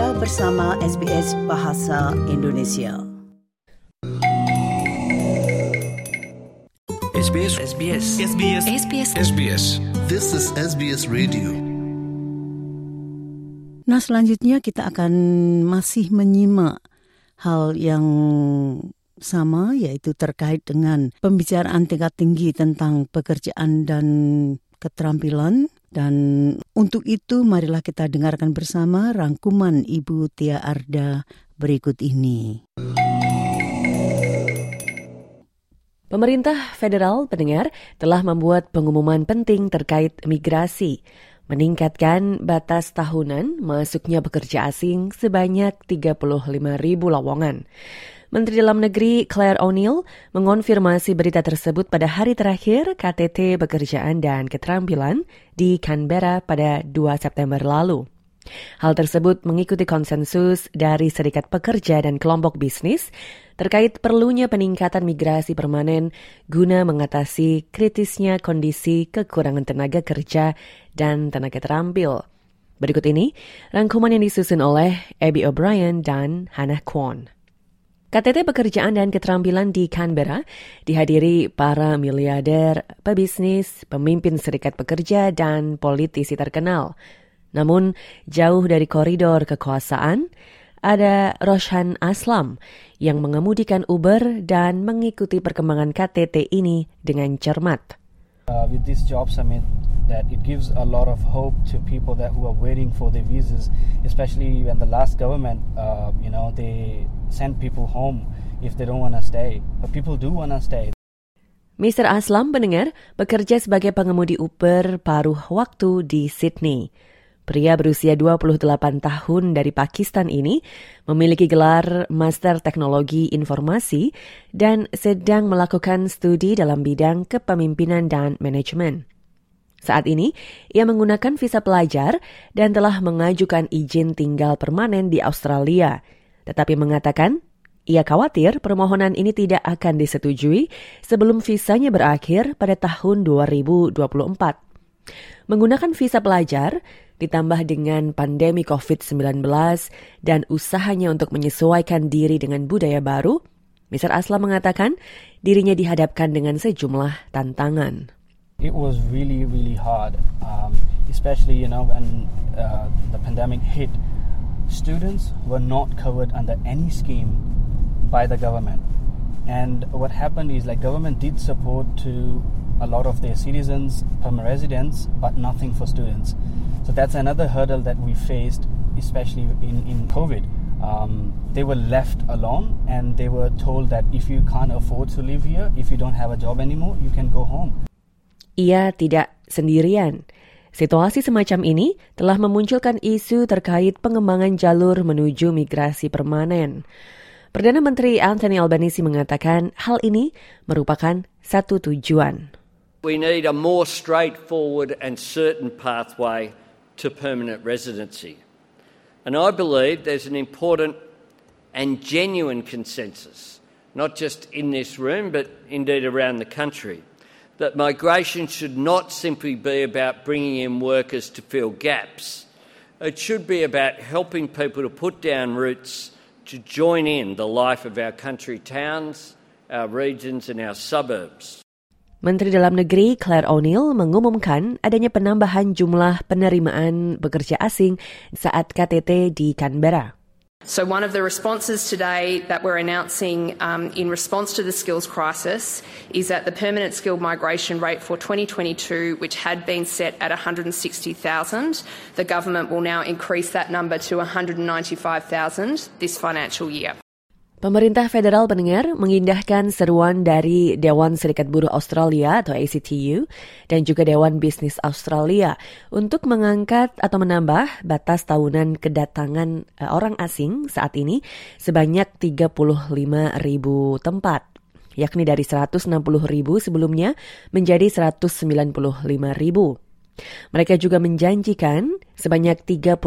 Anda bersama SBS Bahasa Indonesia. SBS SBS SBS SBS SBS This is SBS Radio. Nah, selanjutnya kita akan masih menyimak hal yang sama yaitu terkait dengan pembicaraan tingkat tinggi tentang pekerjaan dan keterampilan dan untuk itu marilah kita dengarkan bersama rangkuman Ibu Tia Arda berikut ini. Pemerintah federal pendengar telah membuat pengumuman penting terkait migrasi, meningkatkan batas tahunan masuknya pekerja asing sebanyak 35 ribu lowongan. Menteri Dalam Negeri Claire O'Neill mengonfirmasi berita tersebut pada hari terakhir KTT Pekerjaan dan Keterampilan di Canberra pada 2 September lalu. Hal tersebut mengikuti konsensus dari serikat pekerja dan kelompok bisnis terkait perlunya peningkatan migrasi permanen guna mengatasi kritisnya kondisi kekurangan tenaga kerja dan tenaga terampil. Berikut ini rangkuman yang disusun oleh Abby O'Brien dan Hannah Kwon. KTT Pekerjaan dan Keterampilan di Canberra dihadiri para miliarder, pebisnis, pemimpin serikat pekerja, dan politisi terkenal. Namun, jauh dari koridor kekuasaan, ada Roshan Aslam yang mengemudikan Uber dan mengikuti perkembangan KTT ini dengan cermat. Uh, with this job summit, that it gives a lot of hope to people that who are waiting for their visas, especially when the last government, uh, you know, they send people home if they don't want to stay. But people do want to stay. Mr. Aslam pendengar bekerja sebagai pengemudi Uber paruh waktu di Sydney. Pria berusia 28 tahun dari Pakistan ini memiliki gelar Master Teknologi Informasi dan sedang melakukan studi dalam bidang kepemimpinan dan manajemen. Saat ini, ia menggunakan visa pelajar dan telah mengajukan izin tinggal permanen di Australia, tetapi mengatakan ia khawatir permohonan ini tidak akan disetujui sebelum visanya berakhir pada tahun 2024. Menggunakan visa pelajar, ditambah dengan pandemi COVID-19 dan usahanya untuk menyesuaikan diri dengan budaya baru, Mr. Aslam mengatakan dirinya dihadapkan dengan sejumlah tantangan. It was really, really hard, um, especially you know when uh, the pandemic hit. Students were not covered under any scheme by the government, and what happened is like government did support to a lot of their citizens, permanent residents, but nothing for students. So that's another hurdle that we faced, especially in, in COVID. Um, they were left alone and they were told that if you can't afford to live here, if you don't have a job anymore, you can go home. Ia tidak sendirian. Situasi semacam ini telah memunculkan isu terkait pengembangan jalur menuju migrasi permanen. Perdana Menteri Anthony Albanese mengatakan hal ini merupakan satu tujuan. We need a more straightforward and certain pathway to permanent residency. And I believe there's an important and genuine consensus, not just in this room, but indeed around the country, that migration should not simply be about bringing in workers to fill gaps. It should be about helping people to put down roots to join in the life of our country towns, our regions, and our suburbs. Menteri Dalam Negeri Claire O'Neill mengumumkan adanya penambahan jumlah penerimaan bekerja asing saat KTT di Canberra. So, one of the responses today that we're announcing um, in response to the skills crisis is that the permanent skilled migration rate for 2022, which had been set at 160,000, the government will now increase that number to 195,000 this financial year. Pemerintah federal pendengar mengindahkan seruan dari Dewan Serikat Buruh Australia atau ACTU dan juga Dewan Bisnis Australia untuk mengangkat atau menambah batas tahunan kedatangan uh, orang asing saat ini sebanyak 35 ribu tempat yakni dari 160 ribu sebelumnya menjadi 195 ribu. Mereka juga menjanjikan sebanyak 36,1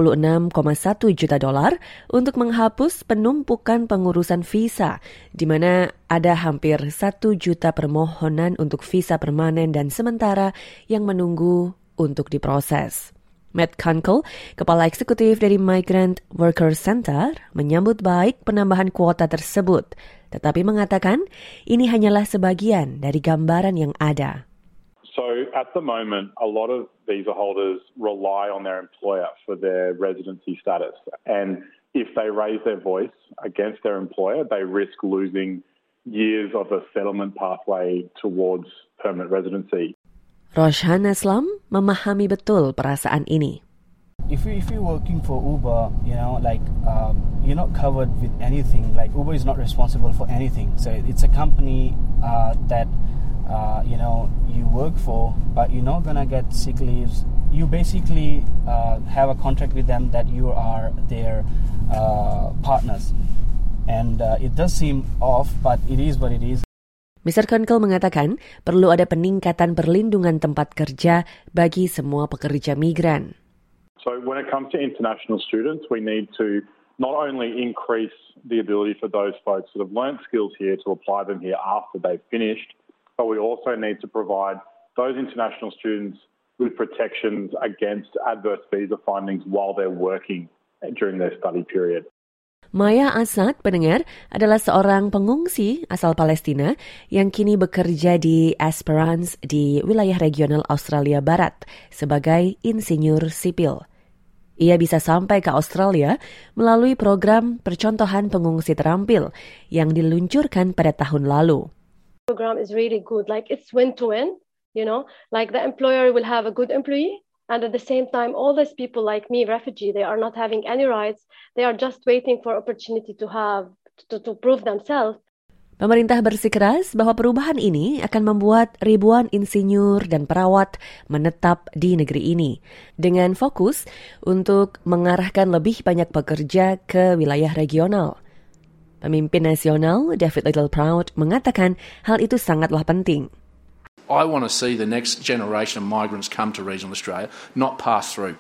juta dolar untuk menghapus penumpukan pengurusan visa, di mana ada hampir 1 juta permohonan untuk visa permanen dan sementara yang menunggu untuk diproses. Matt Kunkel, Kepala Eksekutif dari Migrant Workers Center, menyambut baik penambahan kuota tersebut, tetapi mengatakan ini hanyalah sebagian dari gambaran yang ada. So at the moment, a lot of visa holders rely on their employer for their residency status. And if they raise their voice against their employer, they risk losing years of a settlement pathway towards permanent residency. Roshan Aslam memahami betul perasaan ini. If you if you're working for Uber, you know, like um, you're not covered with anything. Like Uber is not responsible for anything. So it's a company uh, that uh, you know you work for, but you're not gonna get sick leaves. You basically uh, have a contract with them that you are their uh, partners, and uh, it does seem off, but it is what it is. Mr. Kunkel mengatakan perlu ada peningkatan perlindungan tempat kerja bagi semua pekerja migran. So when it comes to international students, we need to not only increase the ability for those folks that have learnt skills here to apply them here after they've finished, but we also need to provide those international students with protections against adverse visa findings while they're working during their study period. Maya Asad, pendengar, adalah seorang pengungsi asal Palestina yang kini bekerja di Esperance di wilayah regional Australia Barat sebagai insinyur sipil. Ia bisa sampai ke Australia melalui program percontohan pengungsi terampil yang diluncurkan pada tahun lalu. Program is really good. Like it's win to win, you know, like the employer will have a good employee. And at the same time, all these people like me, refugee, they are not having any rights. They are just waiting for opportunity to have, to, to prove themselves. Pemerintah bersikeras bahwa perubahan ini akan membuat ribuan insinyur dan perawat menetap di negeri ini dengan fokus untuk mengarahkan lebih banyak pekerja ke wilayah regional. Pemimpin nasional David Little Proud mengatakan hal itu sangatlah penting. I want to see the next generation of migrants come to regional Australia, not pass through.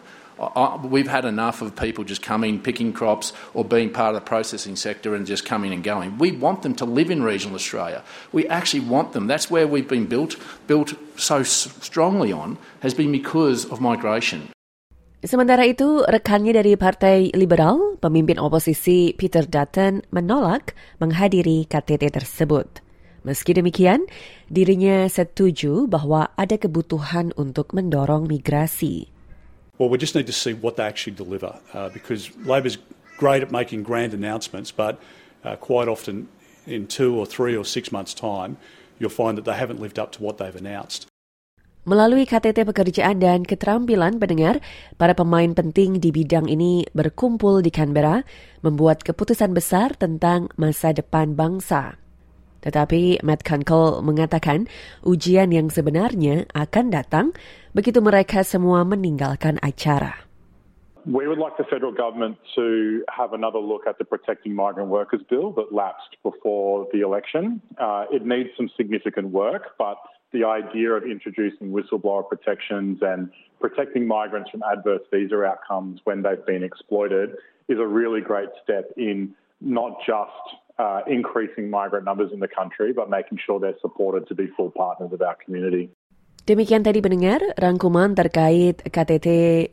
We've had enough of people just coming, picking crops, or being part of the processing sector and just coming and going. We want them to live in regional Australia. We actually want them. That's where we've been built, built so strongly on, has been because of migration. Sementara itu, rekannya dari Partai Liberal, pemimpin oposisi Peter Dutton menolak menghadiri KTT tersebut. Meski demikian, dirinya setuju bahwa ada kebutuhan untuk mendorong migrasi. Well, we just need to see what they actually deliver uh, because Labor's great at making grand announcements, but uh, quite often in two or three or six months' time, you'll find that they haven't lived up to what they've announced. Melalui KTT Pekerjaan dan Keterampilan Pendengar, para pemain penting di bidang ini berkumpul di Canberra membuat keputusan besar tentang masa depan bangsa. Tetapi Matt Kunkel mengatakan ujian yang sebenarnya akan datang begitu mereka semua meninggalkan acara. We would like the federal government to have another look at the Protecting Migrant Workers Bill that lapsed before the election. Uh, it needs some significant work, but the idea of introducing whistleblower protections and protecting migrants from adverse visa outcomes when they've been exploited is a really great step in not just uh, increasing migrant numbers in the country, but making sure they're supported to be full partners of our community. Demikian tadi pendengar rangkuman terkait KTT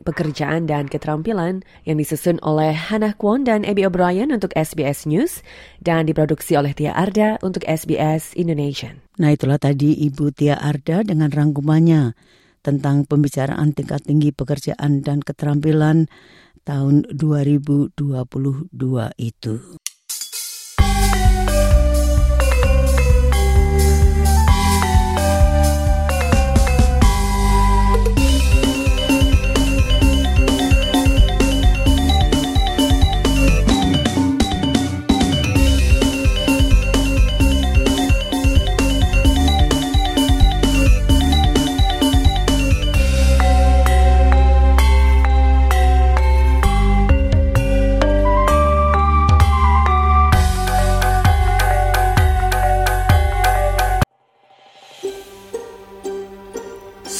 Pekerjaan dan Keterampilan yang disusun oleh Hannah Kwon dan Abby O'Brien untuk SBS News dan diproduksi oleh Tia Arda untuk SBS Indonesia. Nah itulah tadi Ibu Tia Arda dengan rangkumannya tentang pembicaraan tingkat tinggi pekerjaan dan keterampilan tahun 2022 itu.